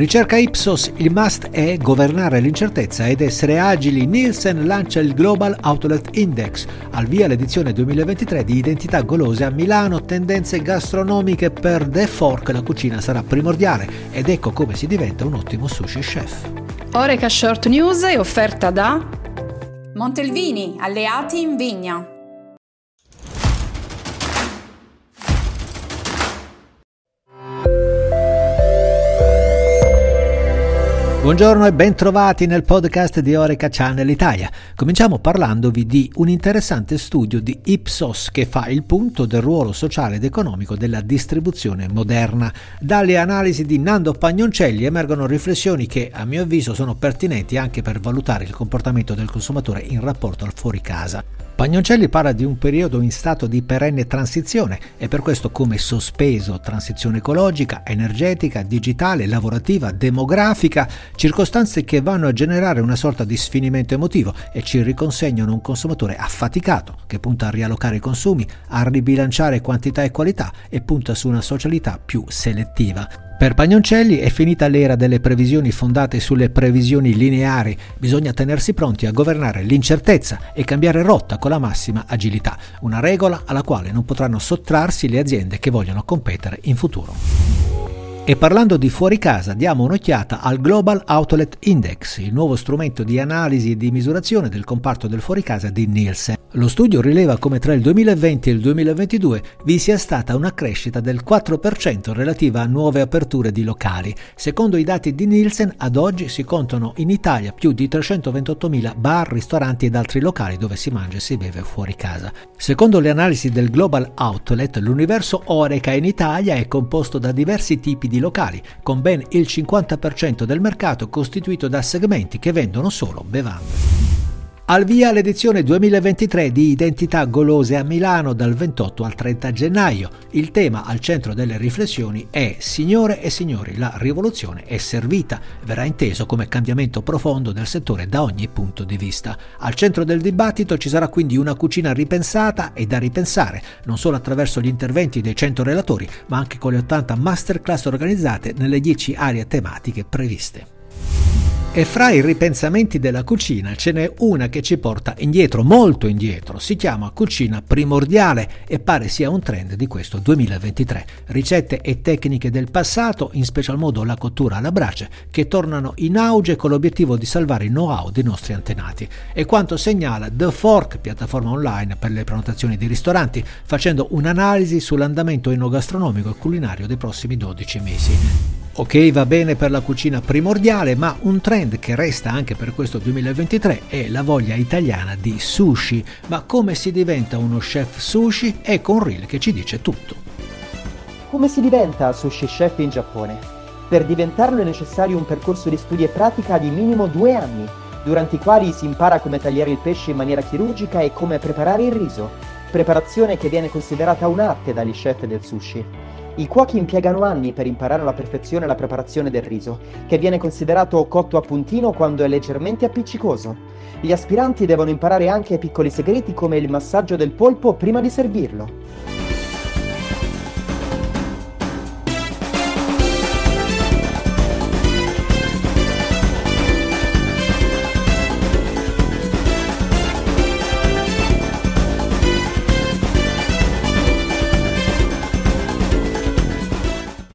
Ricerca Ipsos, il must è governare l'incertezza ed essere agili. Nielsen lancia il Global Outlet Index, al via l'edizione 2023 di Identità Golose a Milano, tendenze gastronomiche per The Fork, la cucina sarà primordiale ed ecco come si diventa un ottimo sushi chef. Oreca Short News è offerta da Montelvini, alleati in vigna. Buongiorno e bentrovati nel podcast di Oreca Channel Italia. Cominciamo parlandovi di un interessante studio di Ipsos che fa il punto del ruolo sociale ed economico della distribuzione moderna. Dalle analisi di Nando Pagnoncelli emergono riflessioni che a mio avviso sono pertinenti anche per valutare il comportamento del consumatore in rapporto al fuori casa. Pagnoncelli parla di un periodo in stato di perenne transizione e per questo come sospeso transizione ecologica, energetica, digitale, lavorativa, demografica, circostanze che vanno a generare una sorta di sfinimento emotivo e ci riconsegnano un consumatore affaticato che punta a riallocare i consumi, a ribilanciare quantità e qualità e punta su una socialità più selettiva. Per Pagnoncelli è finita l'era delle previsioni fondate sulle previsioni lineari, bisogna tenersi pronti a governare l'incertezza e cambiare rotta con la massima agilità, una regola alla quale non potranno sottrarsi le aziende che vogliono competere in futuro. E parlando di fuori casa, diamo un'occhiata al Global Outlet Index, il nuovo strumento di analisi e di misurazione del comparto del fuori casa di Nielsen. Lo studio rileva come tra il 2020 e il 2022 vi sia stata una crescita del 4% relativa a nuove aperture di locali. Secondo i dati di Nielsen, ad oggi si contano in Italia più di 328.000 bar, ristoranti ed altri locali dove si mangia e si beve fuori casa. Secondo le analisi del Global Outlet, l'universo Oreca in Italia è composto da diversi tipi di locali, con ben il 50% del mercato costituito da segmenti che vendono solo bevande. Al via l'edizione 2023 di Identità Golose a Milano dal 28 al 30 gennaio. Il tema al centro delle riflessioni è Signore e signori, la rivoluzione è servita. Verrà inteso come cambiamento profondo del settore da ogni punto di vista. Al centro del dibattito ci sarà quindi una cucina ripensata e da ripensare, non solo attraverso gli interventi dei 100 relatori, ma anche con le 80 masterclass organizzate nelle 10 aree tematiche previste. E fra i ripensamenti della cucina ce n'è una che ci porta indietro, molto indietro. Si chiama cucina primordiale e pare sia un trend di questo 2023. Ricette e tecniche del passato, in special modo la cottura alla brace, che tornano in auge con l'obiettivo di salvare il know-how dei nostri antenati. E quanto segnala The Fork, piattaforma online per le prenotazioni di ristoranti, facendo un'analisi sull'andamento enogastronomico e culinario dei prossimi 12 mesi. Ok, va bene per la cucina primordiale, ma un trend che resta anche per questo 2023 è la voglia italiana di sushi. Ma come si diventa uno chef sushi? Ecco un reel che ci dice tutto. Come si diventa sushi chef in Giappone? Per diventarlo è necessario un percorso di studio e pratica di minimo due anni, durante i quali si impara come tagliare il pesce in maniera chirurgica e come preparare il riso, preparazione che viene considerata un'arte dagli chef del sushi. I cuochi impiegano anni per imparare alla perfezione la preparazione del riso, che viene considerato cotto a puntino quando è leggermente appiccicoso. Gli aspiranti devono imparare anche piccoli segreti come il massaggio del polpo prima di servirlo.